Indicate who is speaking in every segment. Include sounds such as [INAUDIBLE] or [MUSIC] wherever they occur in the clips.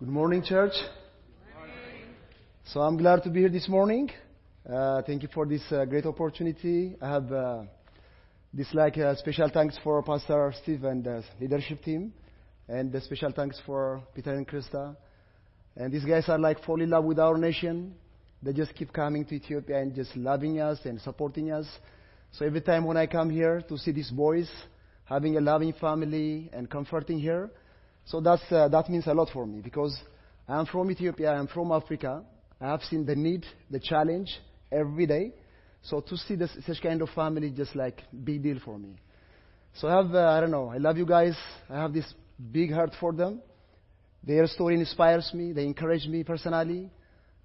Speaker 1: Good morning, church. So I'm glad to be here this morning. Uh, thank you for this uh, great opportunity. I have uh, this like uh, special thanks for Pastor Steve and the leadership team, and the special thanks for Peter and Krista. And these guys are like fall in love with our nation. They just keep coming to Ethiopia and just loving us and supporting us. So every time when I come here to see these boys having a loving family and comforting here, so that's, uh, that means a lot for me because I'm from Ethiopia, I'm from Africa. I have seen the need, the challenge every day. So to see this, such kind of family just like big deal for me. So I have, uh, I don't know, I love you guys. I have this big heart for them. Their story inspires me. They encourage me personally.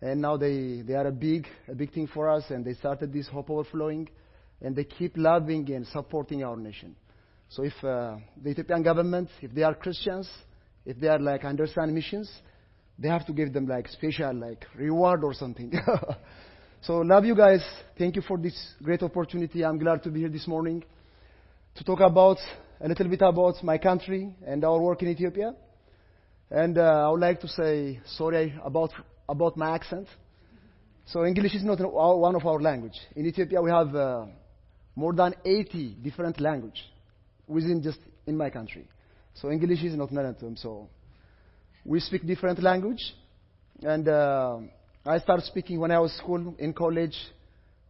Speaker 1: And now they, they are a big, a big thing for us. And they started this hope overflowing. And they keep loving and supporting our nation. So if uh, the Ethiopian government, if they are Christians, if they are like understand missions, they have to give them like special like reward or something. [LAUGHS] so love you guys. Thank you for this great opportunity. I'm glad to be here this morning to talk about a little bit about my country and our work in Ethiopia. And uh, I would like to say sorry about about my accent. So English is not one of our language. In Ethiopia we have uh, more than 80 different language within just in my country. So English is not of them. So we speak different language, and uh, I started speaking when I was school in college.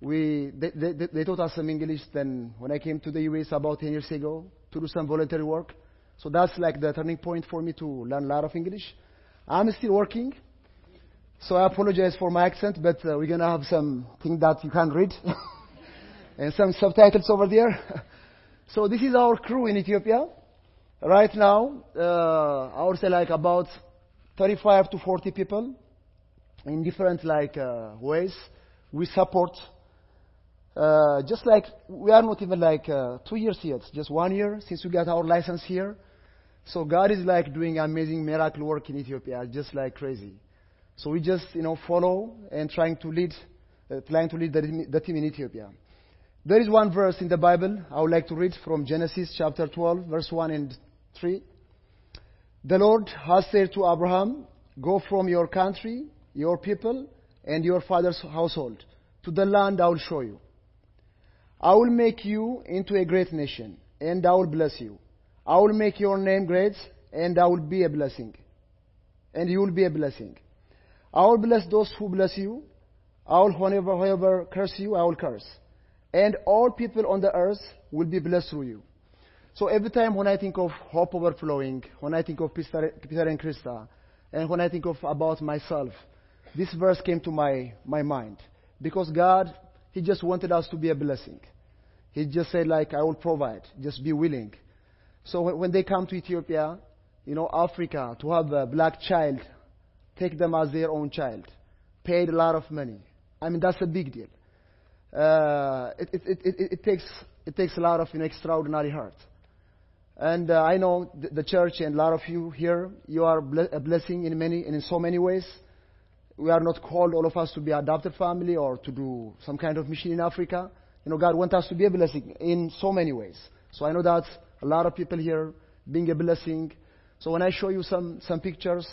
Speaker 1: We they, they, they taught us some English. Then when I came to the US about 10 years ago to do some voluntary work, so that's like the turning point for me to learn a lot of English. I'm still working, so I apologize for my accent, but uh, we're gonna have some thing that you can read [LAUGHS] and some subtitles over there. [LAUGHS] So this is our crew in Ethiopia. Right now, uh, I would say like about 35 to 40 people in different like uh, ways. We support. Uh, just like we are not even like uh, two years yet, just one year since we got our license here. So God is like doing amazing miracle work in Ethiopia, just like crazy. So we just you know follow and trying to lead, uh, trying to lead the, the team in Ethiopia. There is one verse in the Bible I would like to read from Genesis chapter 12, verse 1 and 3. The Lord has said to Abraham, Go from your country, your people, and your father's household to the land I will show you. I will make you into a great nation, and I will bless you. I will make your name great, and I will be a blessing. And you will be a blessing. I will bless those who bless you. I will, whenever, whoever curse you, I will curse and all people on the earth will be blessed through you. So every time when I think of hope overflowing, when I think of Peter, and Krista, and when I think of about myself, this verse came to my, my mind. Because God, He just wanted us to be a blessing. He just said like, I will provide, just be willing. So when they come to Ethiopia, you know, Africa, to have a black child, take them as their own child, paid a lot of money. I mean, that's a big deal uh, it, it, it, it, takes, it takes a lot of an extraordinary heart. And uh, I know the, the, church and a lot of you here, you are ble- a blessing in many in so many ways. We are not called all of us to be adopted family or to do some kind of mission in Africa. You know, God wants us to be a blessing in so many ways. So I know that a lot of people here being a blessing. So when I show you some some pictures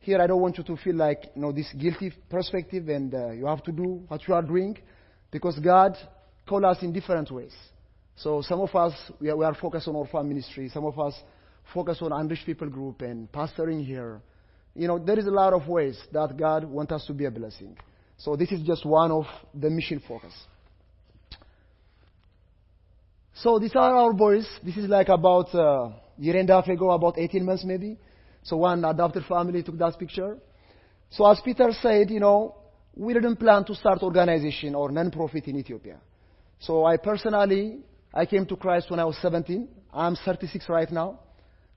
Speaker 1: here, I don't want you to feel like you know this guilty perspective and uh, you have to do what you are doing. Because God called us in different ways. So some of us, we are, we are focused on orphan ministry. Some of us focus on unreached people group and pastoring here. You know, there is a lot of ways that God wants us to be a blessing. So this is just one of the mission focus. So these are our boys. This is like about a uh, year and a half ago, about 18 months maybe. So one adopted family took that picture. So as Peter said, you know, we didn't plan to start organization or non-profit in Ethiopia. So I personally, I came to Christ when I was 17. I'm 36 right now.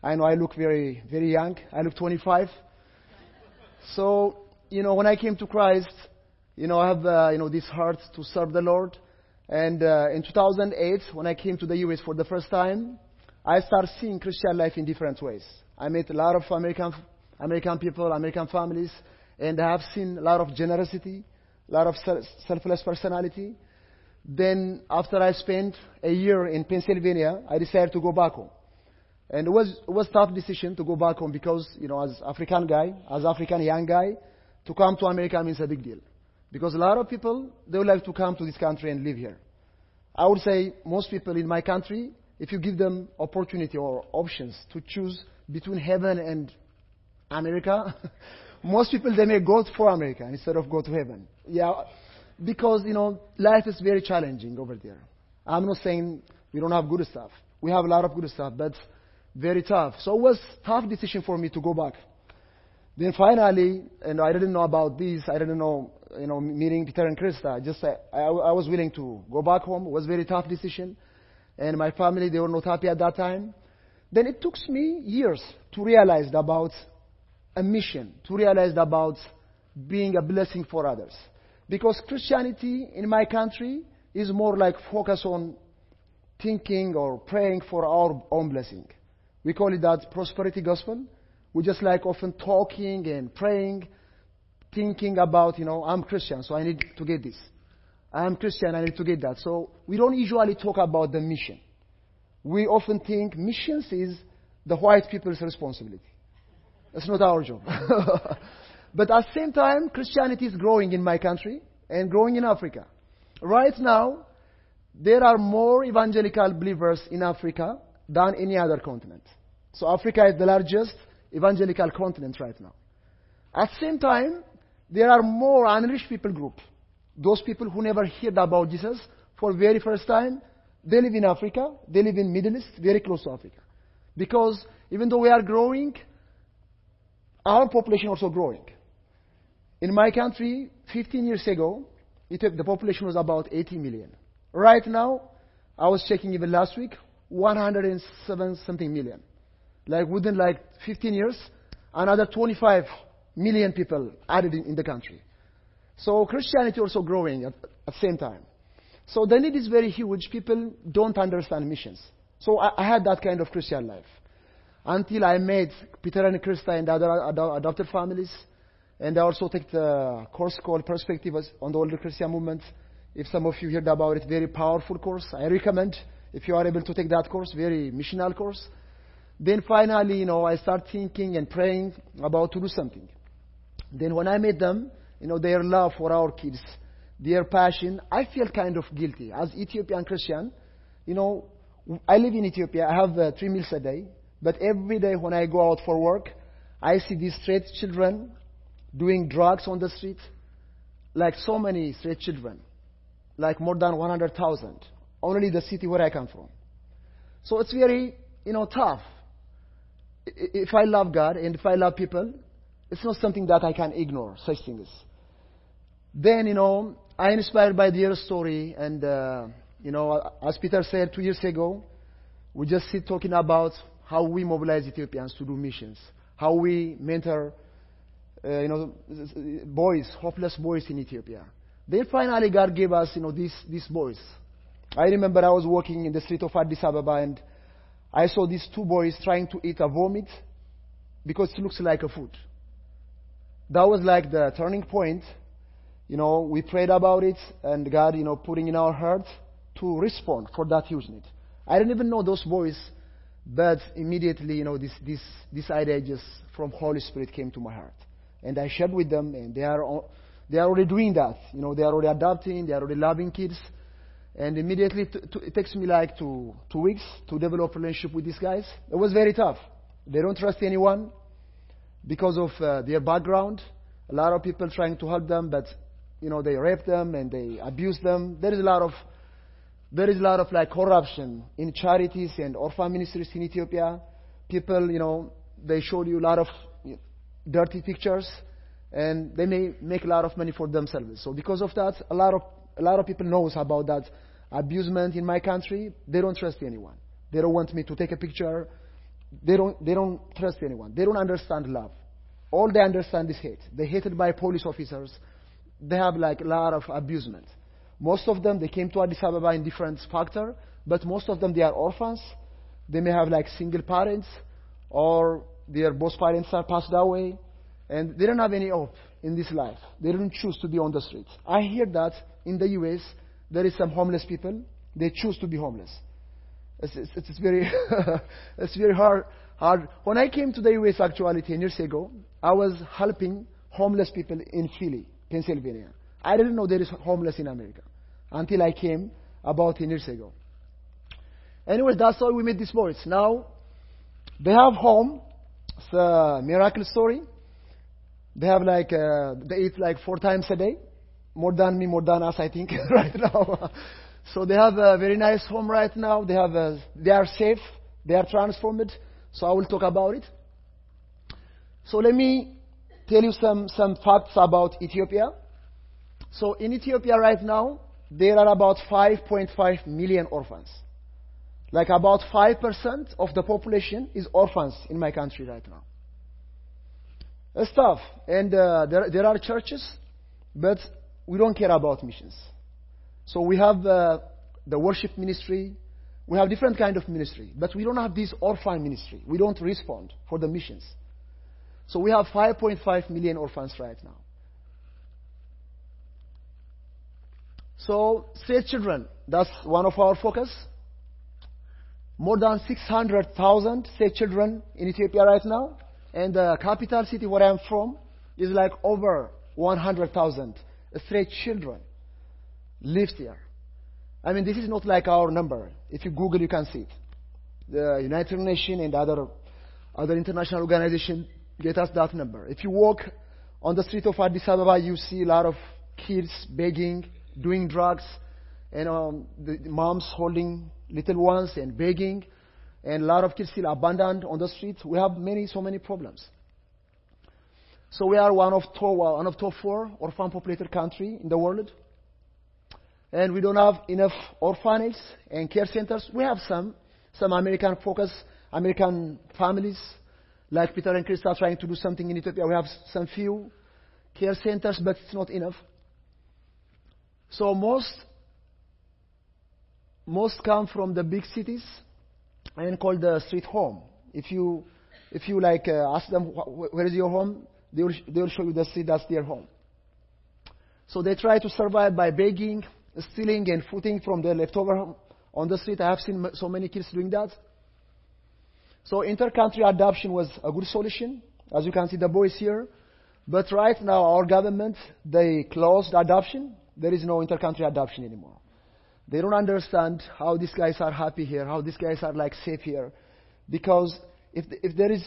Speaker 1: I know I look very, very young. I look 25. So, you know, when I came to Christ, you know, I have, uh, you know, this heart to serve the Lord. And uh, in 2008, when I came to the U.S. for the first time, I started seeing Christian life in different ways. I met a lot of American, American people, American families, and I have seen a lot of generosity, a lot of selfless personality. Then, after I spent a year in Pennsylvania, I decided to go back home. And it was, it was tough decision to go back home because, you know, as African guy, as African young guy, to come to America means a big deal. Because a lot of people, they would like to come to this country and live here. I would say most people in my country, if you give them opportunity or options to choose between heaven and America, [LAUGHS] most people they may go for America instead of go to heaven. Yeah, because you know life is very challenging over there. I'm not saying we don't have good stuff. We have a lot of good stuff, but very tough. So it was tough decision for me to go back. Then finally, and I didn't know about this. I didn't know, you know, meeting Peter and Krista. Just I, I, I was willing to go back home. It was very tough decision, and my family they were not happy at that time. Then it took me years to realize about a mission, to realize about being a blessing for others. Because Christianity in my country is more like focus on thinking or praying for our own blessing. We call it that prosperity gospel. We just like often talking and praying, thinking about, you know, I'm Christian, so I need to get this. I'm Christian, I need to get that. So we don't usually talk about the mission. We often think missions is the white people's responsibility. That's not our job. [LAUGHS] but at the same time, Christianity is growing in my country and growing in Africa. Right now, there are more evangelical believers in Africa than any other continent. So Africa is the largest evangelical continent right now. At the same time, there are more unreached people group. Those people who never heard about Jesus for very first time, they live in Africa, they live in Middle East, very close to Africa. Because even though we are growing, our population also growing. In my country, 15 years ago, the population was about 80 million. Right now, I was checking even last week, 107 something million. Like within like 15 years, another 25 million people added in, in the country. So Christianity also growing at, at the same time. So the need is very huge. People don't understand missions. So I, I had that kind of Christian life until I met Peter and Krista and other ad- adopted families. And I also take the course called Perspectives on the World Christian Movement. If some of you heard about it, very powerful course. I recommend if you are able to take that course, very missional course. Then finally, you know, I start thinking and praying about to do something. Then when I met them, you know, their love for our kids, their passion, I feel kind of guilty. As Ethiopian Christian, you know, I live in Ethiopia. I have uh, three meals a day. But every day when I go out for work, I see these street children doing drugs on the street. Like so many street children. Like more than 100,000. Only the city where I come from. So it's very, you know, tough. If I love God and if I love people, it's not something that I can ignore, such things. Then, you know, I inspired by their story and, uh, you know, as Peter said two years ago, we just sit talking about how we mobilize Ethiopians to do missions, how we mentor, uh, you know, boys, hopeless boys in Ethiopia. Then finally God gave us, you know, these, these boys. I remember I was walking in the street of Addis Ababa and I saw these two boys trying to eat a vomit because it looks like a food. That was like the turning point. You know, we prayed about it and God, you know, putting in our heart to respond for that huge need. I didn't even know those boys but immediately, you know, this, this, this idea just from Holy Spirit came to my heart. And I shared with them, and they are, they are already doing that. You know, they are already adopting, they are already loving kids. And immediately, t- t- it takes me like two, two weeks to develop relationship with these guys. It was very tough. They don't trust anyone because of uh, their background. A lot of people trying to help them, but, you know, they rape them and they abuse them. There is a lot of there is a lot of like corruption in charities and orphan ministries in Ethiopia. People, you know, they showed you a lot of dirty pictures, and they may make a lot of money for themselves. So because of that, a lot of a lot of people knows about that abusement in my country. They don't trust anyone. They don't want me to take a picture. They don't they don't trust anyone. They don't understand love. All they understand is hate. They're hated by police officers. They have like a lot of abusement. Most of them, they came to Addis Ababa in different factor, but most of them, they are orphans. They may have like single parents, or their both parents are passed away, and they don't have any hope in this life. They don't choose to be on the streets. I hear that in the U.S., there is some homeless people. They choose to be homeless. It's, it's, it's very, [LAUGHS] it's very hard, hard. When I came to the US actually 10 years ago, I was helping homeless people in Philly, Pennsylvania. I didn't know there is homeless in America until I came about 10 years ago. Anyway, that's how we met these boys. Now, they have home. It's a miracle story. They have like, uh, they eat like four times a day. More than me, more than us, I think, [LAUGHS] right now. so they have a very nice home right now. They have a, they are safe. They are transformed. So I will talk about it. So let me tell you some, some facts about Ethiopia. So in Ethiopia right now, there are about 5.5 million orphans. Like about 5% of the population is orphans in my country right now. It's tough. And uh, there, there are churches, but we don't care about missions. So we have uh, the worship ministry. We have different kind of ministry, but we don't have this orphan ministry. We don't respond for the missions. So we have 5.5 million orphans right now. So, state children, that's one of our focus. More than 600,000 state children in Ethiopia right now. And the capital city where I'm from is like over 100,000 straight children lives here. I mean, this is not like our number. If you Google, you can see it. The United Nations and other, other international organizations get us that number. If you walk on the street of Addis Ababa, you see a lot of kids begging, doing drugs, and um, the moms holding little ones and begging, and a lot of kids still abandoned on the streets. We have many, so many problems. So we are one of top, one of top four orphan populated country in the world. And we don't have enough orphanages and care centers. We have some, some American focus, American families, like Peter and Chris are trying to do something in Ethiopia. We have some few care centers, but it's not enough. So most most come from the big cities and call the street home. If you if you like uh, ask them wh- where is your home, they will they will show you the street that's their home. So they try to survive by begging, stealing, and footing from the leftover on the street. I have seen so many kids doing that. So inter-country adoption was a good solution. As you can see, the boys here. But right now, our government, they closed adoption. There is no inter-country adoption anymore. They don't understand how these guys are happy here, how these guys are like safe here. Because if, if there is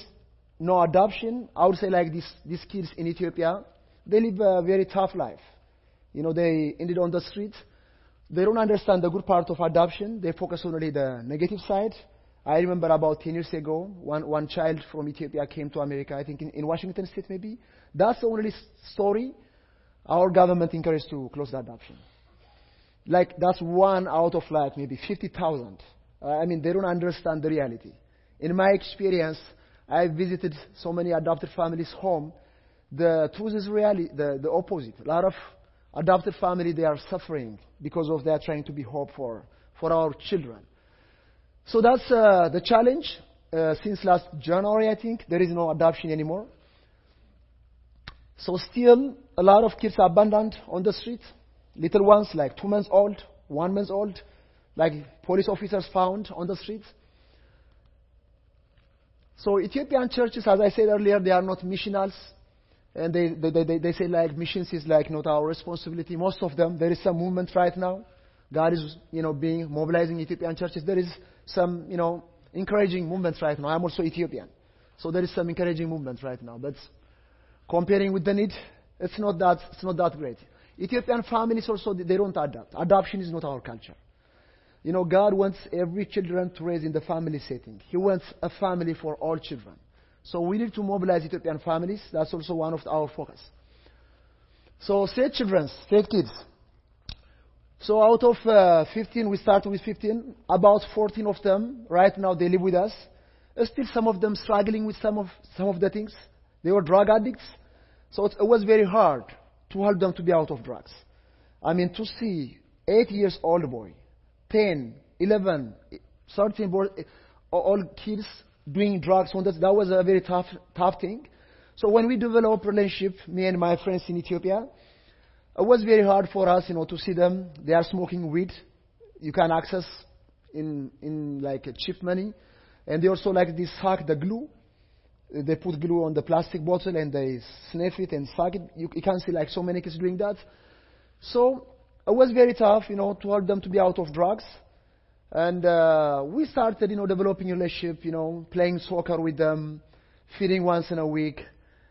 Speaker 1: no adoption, I would say like these, these kids in Ethiopia, they live a very tough life. You know, they ended on the street. They don't understand the good part of adoption. They focus only the negative side. I remember about 10 years ago, one, one child from Ethiopia came to America, I think in, in Washington State maybe. That's the only story our government encouraged to close the adoption. Like, that's one out of like maybe 50,000. Uh, I mean, they don't understand the reality. In my experience, I visited so many adopted families' home. The truth is really the, the opposite. A lot of adopted family, they are suffering because of their trying to be hope for, for our children. So that's uh, the challenge. Uh, since last January, I think, there is no adoption anymore. So still, a lot of kids are abandoned on the street. Little ones, like two months old, one month old, like police officers found on the streets. So Ethiopian churches, as I said earlier, they are not missionals. And they, they, they, they say like missions is like not our responsibility. Most of them, there is some movement right now. God is, you know, being mobilizing Ethiopian churches. There is some, you know, encouraging movements right now. I'm also Ethiopian. So there is some encouraging movement right now. But comparing with the need, it's not that, it's not that great. Ethiopian families also, they don't adopt. Adoption is not our culture. You know, God wants every children to raise in the family setting. He wants a family for all children. So we need to mobilize Ethiopian families. That's also one of our focus. So state children, state kids. So out of uh, 15, we started with 15. About 14 of them, right now, they live with us. Still, some of them struggling with some of some of the things. They were drug addicts, so it, was very hard to help them to be out of drugs. I mean, to see eight years old boy, 10, 11, 13, boy, eh, all kids doing drugs, that was a very tough, tough thing. So when we developed relationship, me and my friends in Ethiopia, it was very hard for us, you know, to see them. They are smoking weed. You can access in, in like cheap money. And they also like this suck the glue. They put glue on the plastic bottle and they sniff it and suck it. You, you can see like so many kids doing that. So it was very tough, you know, to help them to be out of drugs. And uh, we started, you know, developing a relationship, you know, playing soccer with them, feeding once in a week.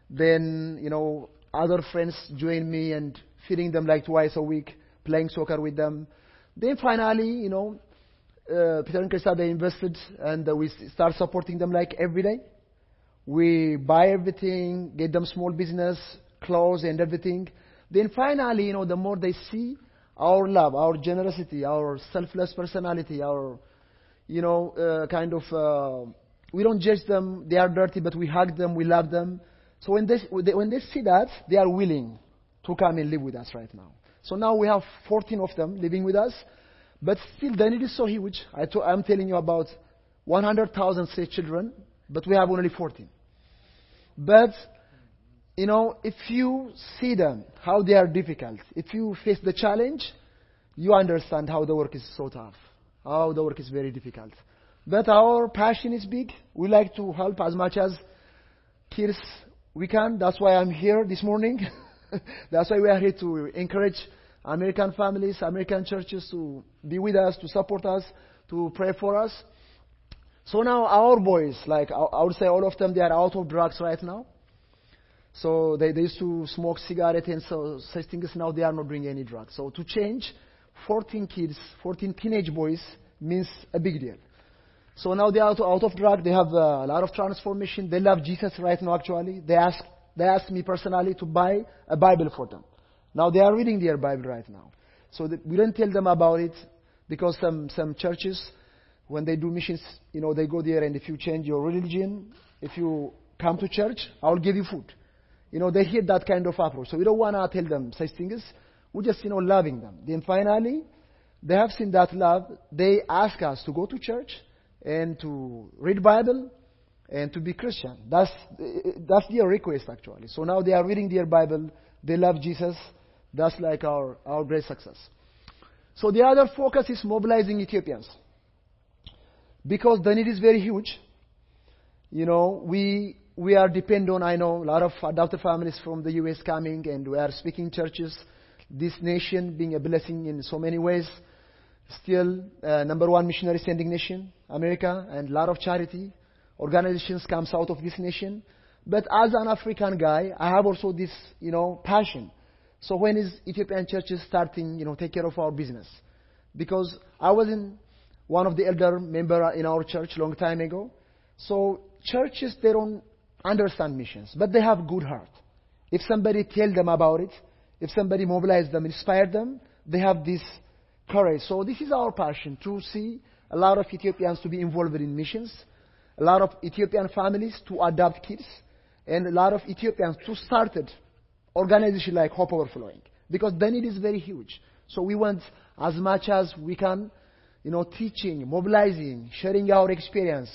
Speaker 1: Then, you know, other friends joined me and feeding them like twice a week, playing soccer with them. Then finally, you know, uh, Peter and Krista, they invested and uh, we start supporting them like every day. We buy everything, get them small business, clothes and everything. Then finally, you know, the more they see our love, our generosity, our selfless personality, our, you know, uh, kind of, uh, we don't judge them, they are dirty, but we hug them, we love them. So when they, when they see that, they are willing to come and live with us right now. So now we have 14 of them living with us, but still the need is so huge. I'm telling you about 100,000 say children, but we have only 14. But you know, if you see them, how they are difficult, if you face the challenge, you understand how the work is so tough, how the work is very difficult. But our passion is big. We like to help as much as kids we can. That's why I'm here this morning. [LAUGHS] That's why we are here to encourage American families, American churches to be with us, to support us, to pray for us. So now our boys, like I would say all of them, they are out of drugs right now. So they, they used to smoke cigarette and so such things. Now they are not doing any drugs. So to change 14 kids, 14 teenage boys means a big deal. So now they are out, of drug. They have a lot of transformation. They love Jesus right now. Actually, they ask they asked me personally to buy a Bible for them. Now they are reading their Bible right now. So we don't tell them about it because some some churches, when they do missions, you know, they go there and if you change your religion, if you come to church, I will give you food. You know, they hate that kind of approach. So we don't want to tell them such things. We're just, you know, loving them. Then finally, they have seen that love. They ask us to go to church and to read Bible and to be Christian. That's, that's their request, actually. So now they are reading their Bible. They love Jesus. That's like our, our great success. So the other focus is mobilizing Ethiopians. Because the need is very huge. You know, we we are dependent on, I know, a lot of adopted families from the U.S. coming, and we are speaking churches. This nation being a blessing in so many ways. Still, uh, number one missionary sending nation, America, and a lot of charity organizations comes out of this nation. But as an African guy, I have also this, you know, passion. So when is Ethiopian churches starting, you know, take care of our business? Because I was in one of the elder member in our church long time ago. So churches, they don't understand missions, but they have good heart. If somebody tell them about it, if somebody mobilize them, inspire them, they have this courage. So this is our passion to see a lot of Ethiopians to be involved in missions, a lot of Ethiopian families to adopt kids, and a lot of Ethiopians to started organization like Hope Overflowing because the need is very huge. So we want as much as we can, you know, teaching, mobilizing, sharing our experience,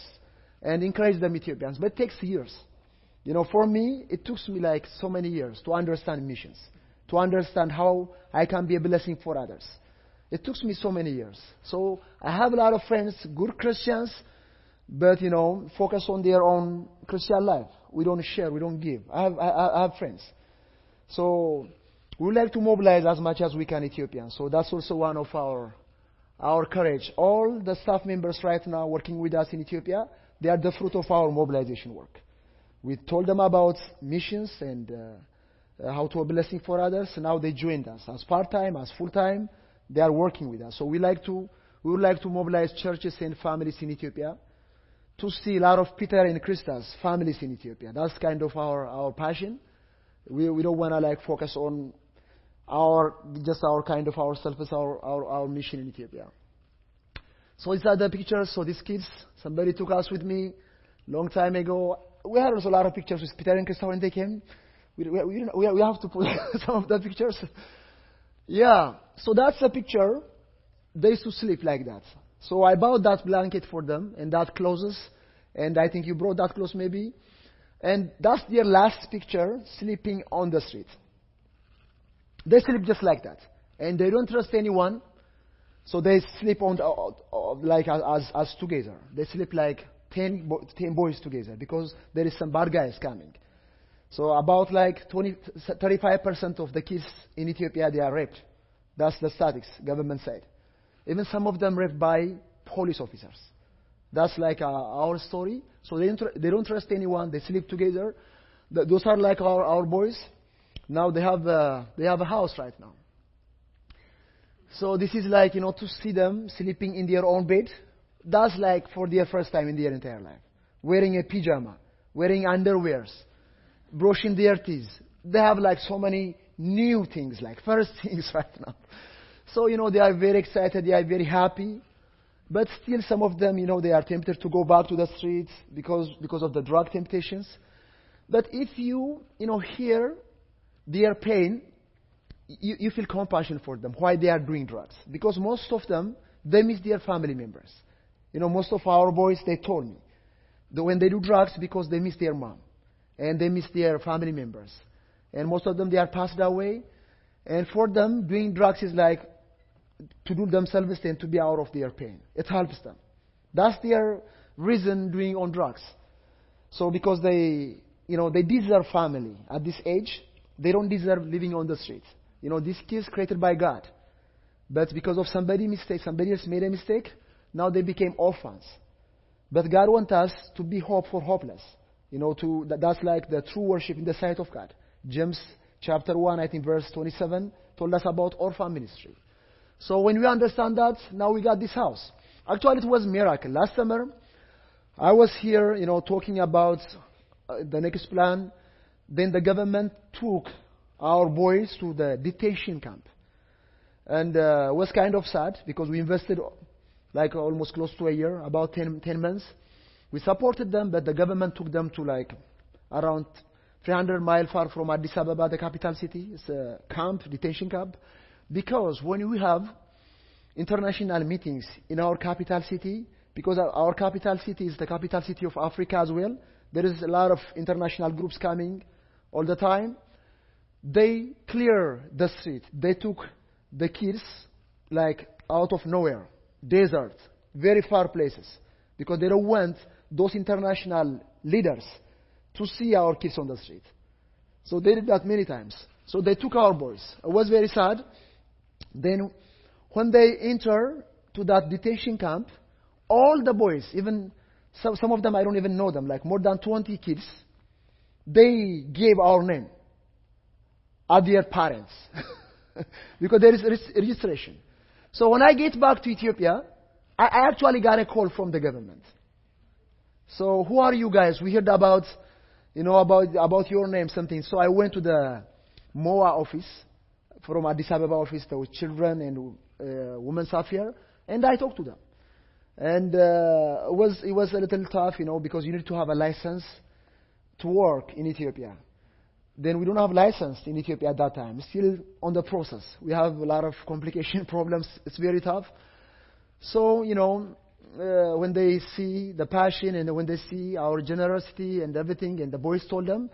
Speaker 1: and encourage them Ethiopians. But it takes years. You know, for me, it took me like so many years to understand missions, to understand how I can be a blessing for others. It took me so many years. So I have a lot of friends, good Christians, but you know, focus on their own Christian life. We don't share, we don't give. I have, I, I have friends. So we like to mobilize as much as we can Ethiopians. So that's also one of our our courage. All the staff members right now working with us in Ethiopia, they are the fruit of our mobilization work. We told them about missions and uh, how to be a blessing for others. Now they joined us as part-time, as full-time. They are working with us. So we like to we would like to mobilize churches and families in Ethiopia to see a lot of Peter and Krista's families in Ethiopia. That's kind of our, our passion. We, we don't want to like focus on our just our kind of ourselves, our, our, our mission in Ethiopia. So these are the pictures. So these kids, somebody took us with me long time ago we had also a lot of pictures with Peter and Krista when they came. We, we, we, we have to put [LAUGHS] some of the pictures. Yeah, so that's a picture. They used to sleep like that. So I bought that blanket for them and that clothes, and I think you brought that clothes maybe. And that's their last picture, sleeping on the street. They sleep just like that. And they don't trust anyone. So they sleep on the, uh, like as, as together. They sleep like 10, 10 boys together because there is some bad guys coming. So about like 20, 35% of the kids in Ethiopia, they are raped. That's the statistics, government said. Even some of them raped by police officers. That's like uh, our story. So they, don't they don't trust anyone. They sleep together. The, those are like our, our boys. Now they have, uh, they have a house right now. So this is like, you know, to see them sleeping in their own bed. That's like for their first time in their entire life. Wearing a pyjama, wearing underwears, brushing their teeth. They have like so many new things, like first [LAUGHS] things right now. So, you know, they are very excited, they are very happy. But still some of them, you know, they are tempted to go back to the streets because, because of the drug temptations. But if you, you know, hear their pain, you, you feel compassion for them, why they are doing drugs. Because most of them, they miss their family members. You know, most of our boys, they told me that when they do drugs because they miss their mom and they miss their family members. And most of them, they are passed away. And for them, doing drugs is like to do themselves and to be out of their pain. It helps them. That's their reason doing on drugs. So because they, you know, they deserve family at this age, they don't deserve living on the streets. You know, these kids created by God. But because of somebody mistake, somebody else made a mistake, now they became orphans. But God wants us to be hope for hopeless. You know, to, that, that's like the true worship in the sight of God. James chapter 1, I think verse 27, told us about orphan ministry. So when we understand that, now we got this house. Actually, it was miracle. Last summer, I was here, you know, talking about uh, the next plan. Then the government took our boys to the detention camp. And uh, was kind of sad because we invested like almost close to a year, about 10, 10 months. We supported them, but the government took them to like around 300 miles far from Addis Ababa, the capital city. It's a camp, detention camp. Because when we have international meetings in our capital city, because our capital city is the capital city of Africa as well, there is a lot of international groups coming all the time. They clear the street. They took the kids like out of nowhere, desert, very far places, because they don't want those international leaders to see our kids on the street. So they did that many times. So they took our boys. It was very sad. Then when they enter to that detention camp, all the boys, even some, some of them I don't even know them, like more than 20 kids, they gave our name are their parents. [LAUGHS] because there is registration. So when I get back to Ethiopia, I actually got a call from the government. So who are you guys? We heard about, you know, about, about your name, something. So I went to the MOA office, from Addis Ababa office, the children and uh, women's affairs, and I talked to them. And uh, it, was, it was a little tough, you know, because you need to have a license to work in Ethiopia then we don't have license in Ethiopia at that time. Still on the process. We have a lot of complication [LAUGHS] problems. It's very tough. So, you know, uh, when they see the passion and when they see our generosity and everything, and the boys told them,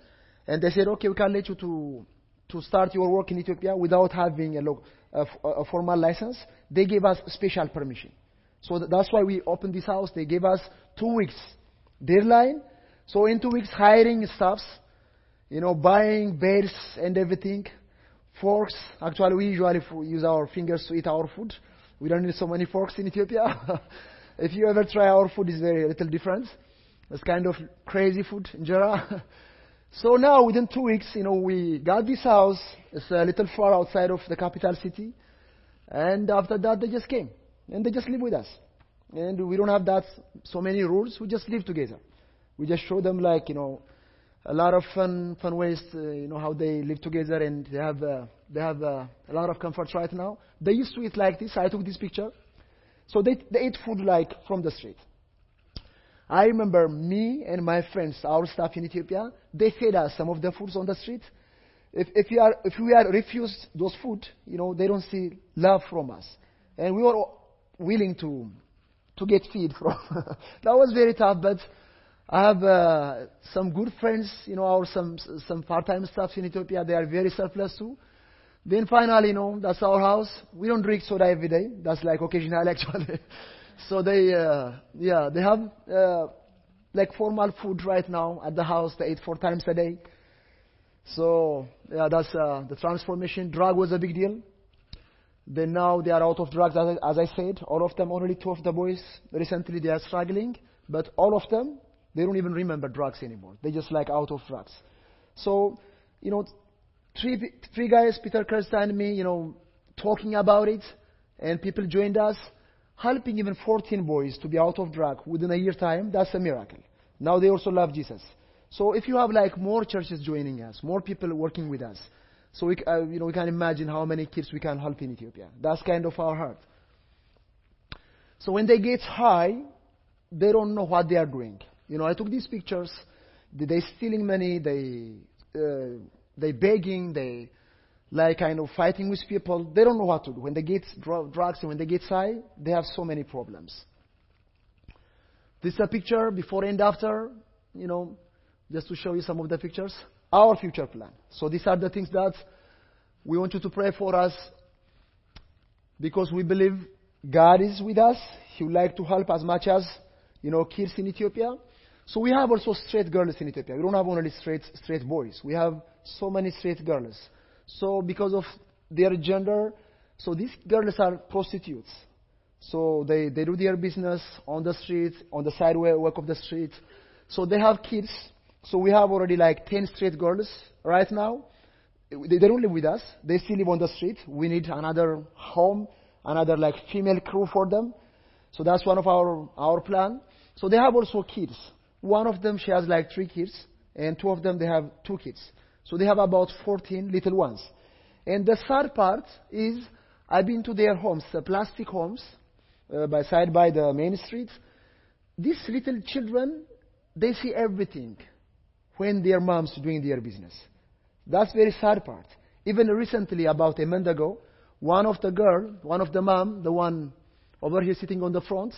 Speaker 1: and they said, okay, we can let you to, to start your work in Ethiopia without having a, lo- a, a formal license. They gave us special permission. So that's why we opened this house. They gave us two weeks deadline. So in two weeks, hiring staffs, you know, buying beds and everything, forks. Actually, we usually use our fingers to eat our food. We don't need so many forks in Ethiopia. [LAUGHS] if you ever try our food, it's very little different. It's kind of crazy food, injera. [LAUGHS] so now, within two weeks, you know, we got this house. It's a little far outside of the capital city. And after that, they just came. And they just live with us. And we don't have that so many rules. We just live together. We just show them like, you know, a lot of fun, fun ways, to, you know, how they live together and they have, uh, they have uh, a lot of comfort right now. They used to eat like this. I took this picture. So they, they ate food like from the street. I remember me and my friends, our staff in Ethiopia, they fed us some of the foods on the street. If, if, we are, if we are refused those food, you know, they don't see love from us. And we were willing to, to get feed from. [LAUGHS] that was very tough, but I have uh, some good friends, you know, or some some part-time staff in Ethiopia. They are very selfless too. Then finally, you know, that's our house. We don't drink soda every day. That's like occasional [LAUGHS] actually. so they, uh, yeah, they have uh, like formal food right now at the house. They eat four times a day. So yeah, that's uh, the transformation. Drug was a big deal. Then now they are out of drugs, as I, as I said. All of them, only two of the boys recently they are struggling, but all of them they don't even remember drugs anymore. They just like out of drugs. So you know, three three guys, Peter Krista and me, you know, talking about it, and people joined us, helping even 14 boys to be out of drug within a year time. That's a miracle. Now they also love Jesus. So if you have like more churches joining us, more people working with us, so we, uh, you know, we can imagine how many kids we can help in Ethiopia. That's kind of our heart. So when they get high, they don't know what they are doing. You know, I took these pictures. They stealing money. They uh, they begging. They like kind of fighting with people. They don't know what to do. When they get dr- drugs and when they get high, they have so many problems. This is a picture before and after. You know, just to show you some of the pictures. Our future plan. So these are the things that we want you to pray for us because we believe God is with us. He would like to help as much as, you know, kids in Ethiopia. So we have also straight girls in Ethiopia. We don't have only straight, straight boys. We have so many straight girls. So because of their gender, so these girls are prostitutes. So they, they do their business on the street, on the sidewalk of the street. So they have kids so we have already like 10 straight girls right now. They, they don't live with us. They still live on the street. We need another home, another like female crew for them. So that's one of our, our plan. So they have also kids. One of them, she has like three kids, and two of them, they have two kids. So they have about 14 little ones. And the third part is, I've been to their homes, the plastic homes, uh, by side by the main street. These little children, they see everything when their moms doing their business. That's very sad part. Even recently, about a month ago, one of the girl, one of the mom, the one over here sitting on the front,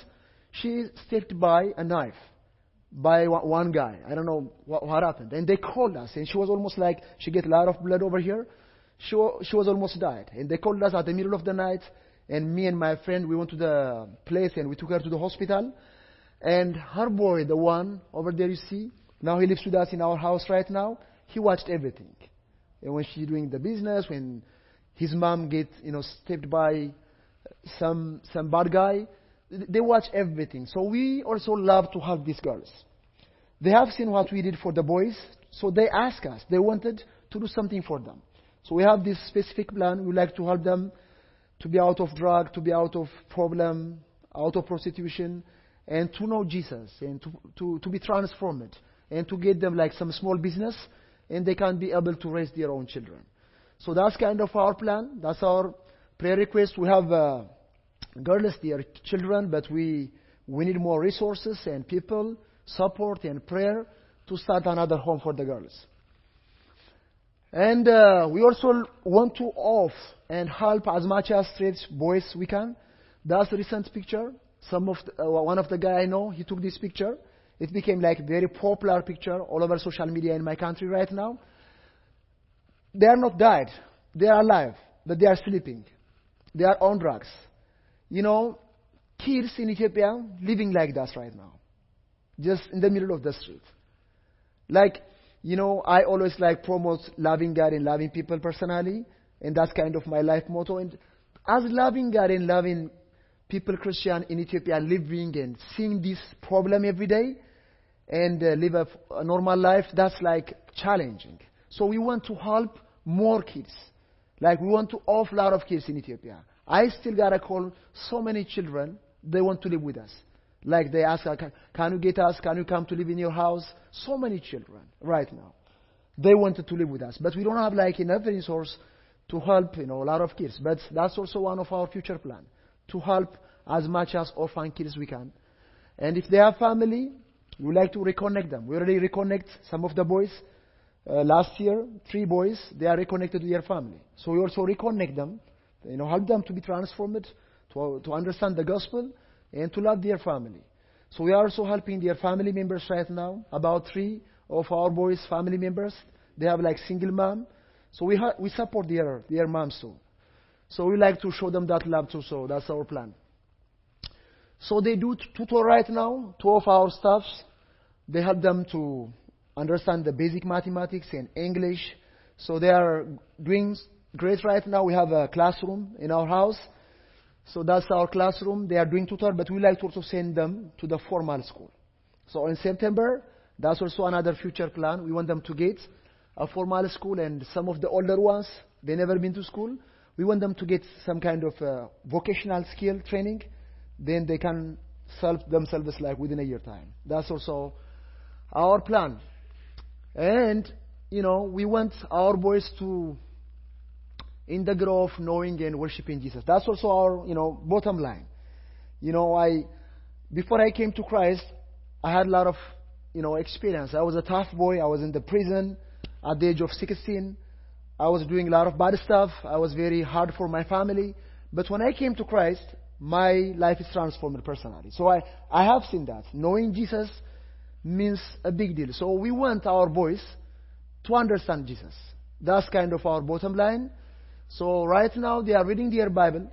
Speaker 1: she stepped by a knife by one guy. I don't know what, what happened. And they called us, and she was almost like she get a lot of blood over here. She, she was almost died. And they called us at the middle of the night, and me and my friend, we went to the place and we took her to the hospital. And her boy, the one over there you see, now he lives with us in our house right now. He watched everything. And when she's doing the business, when his mom gets, you know, stepped by some some bad guy, they watch everything. So we also love to help these girls. They have seen what we did for the boys, so they ask us. They wanted to do something for them. So we have this specific plan. We like to help them to be out of drug, to be out of problem, out of prostitution, and to know Jesus and to, to, to be transformed and to get them like some small business and they can be able to raise their own children. So that's kind of our plan. That's our prayer request. We have uh, girls, are children, but we, we need more resources and people, support and prayer to start another home for the girls. And uh, we also want to off and help as much as straight boys we can. That's a recent picture. Some of the, uh, one of the guy I know, he took this picture. It became like a very popular picture all over social media in my country right now. They are not dead. They are alive, but they are sleeping. They are on drugs. You know, kids in Ethiopia living like that right now. Just in the middle of the street. Like, you know, I always like promote loving God and loving people personally, and that's kind of my life motto. And as loving God and loving people Christian in Ethiopia living and seeing this problem every day, and uh, live a, a normal life, that's like challenging. So we want to help more kids. Like we want to off a lot of kids in Ethiopia. I still gotta call so many children, they want to live with us. Like they ask, can, can you get us? Can you come to live in your house? So many children right now. They wanted to live with us. But we don't have like enough resource to help, you know, a lot of kids. But that's also one of our future plan. To help as much as orphan kids we can. And if they have family, we like to reconnect them. We already reconnect some of the boys. Uh, last year, three boys, they are reconnected to their family. So we also reconnect them, you know, help them to be transformed, to, to understand the gospel, and to love their family. So we are also helping their family members right now. About three of our boys' family members, they have like single mom. So we, ha- we support their, their moms too. So we like to show them that love too, so that's our plan. So they do tutor right now, two of our staffs. They help them to understand the basic mathematics and English. So they are doing great right now. We have a classroom in our house. So that's our classroom. They are doing tutor, but we like to also send them to the formal school. So in September, that's also another future plan. We want them to get a formal school and some of the older ones, they never been to school. We want them to get some kind of uh, vocational skill training. Then they can help themselves like within a year time. That's also our plan. And, you know, we want our boys to in the grove knowing and worshiping Jesus. That's also our, you know, bottom line. You know, I, before I came to Christ, I had a lot of, you know, experience. I was a tough boy. I was in the prison at the age of 16. I was doing a lot of bad stuff. I was very hard for my family. But when I came to Christ, my life is transformed personally. So I, I have seen that. Knowing Jesus means a big deal. So we want our boys to understand Jesus. That's kind of our bottom line. So right now they are reading their Bible.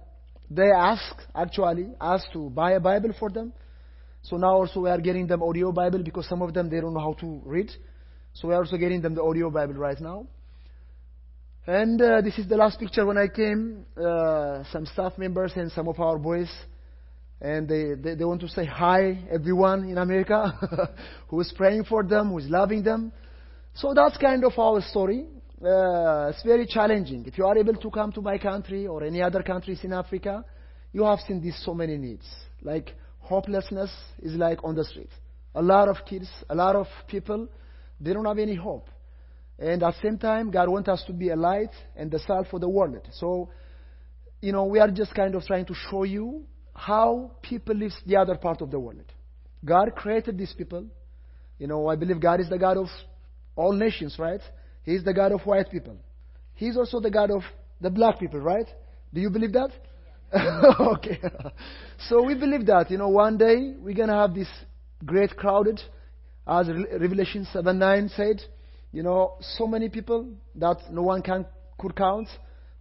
Speaker 1: They ask, actually, ask to buy a Bible for them. So now also we are getting them audio Bible because some of them they don't know how to read. So we are also getting them the audio Bible right now. And uh, this is the last picture when I came. Uh, some staff members and some of our boys, and they, they, they want to say hi everyone in America [LAUGHS] who is praying for them, who is loving them. So that's kind of our story. Uh, it's very challenging. If you are able to come to my country or any other countries in Africa, you have seen these so many needs. Like hopelessness is like on the street. A lot of kids, a lot of people, they don't have any hope. And at the same time, God wants us to be a light and the salt for the world. So, you know, we are just kind of trying to show you how people live the other part of the world. God created these people. You know, I believe God is the God of all nations, right? He is the God of white people. He's also the God of the black people, right? Do you believe that? [LAUGHS] okay. [LAUGHS] so we believe that, you know, one day we're going to have this great crowded, as Revelation 7 9 said, you know, so many people that no one can could count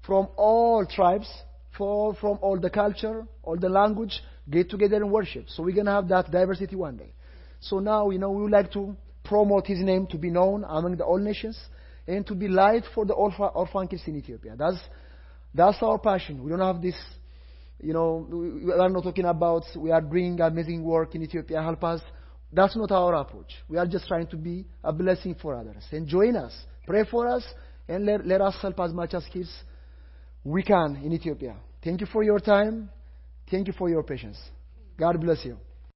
Speaker 1: from all tribes, for, from all the culture, all the language, get together and worship. So we're going to have that diversity one day. So now, you know, we would like to promote his name to be known among the all nations and to be light for the orphan kids in Ethiopia. That's, that's our passion. We don't have this, you know, we are not talking about we are doing amazing work in Ethiopia, help us. That's not our approach. We are just trying to be a blessing for others. And join us, pray for us, and let, let us help as much as kids we can in Ethiopia. Thank you for your time. Thank you for your patience. God bless you.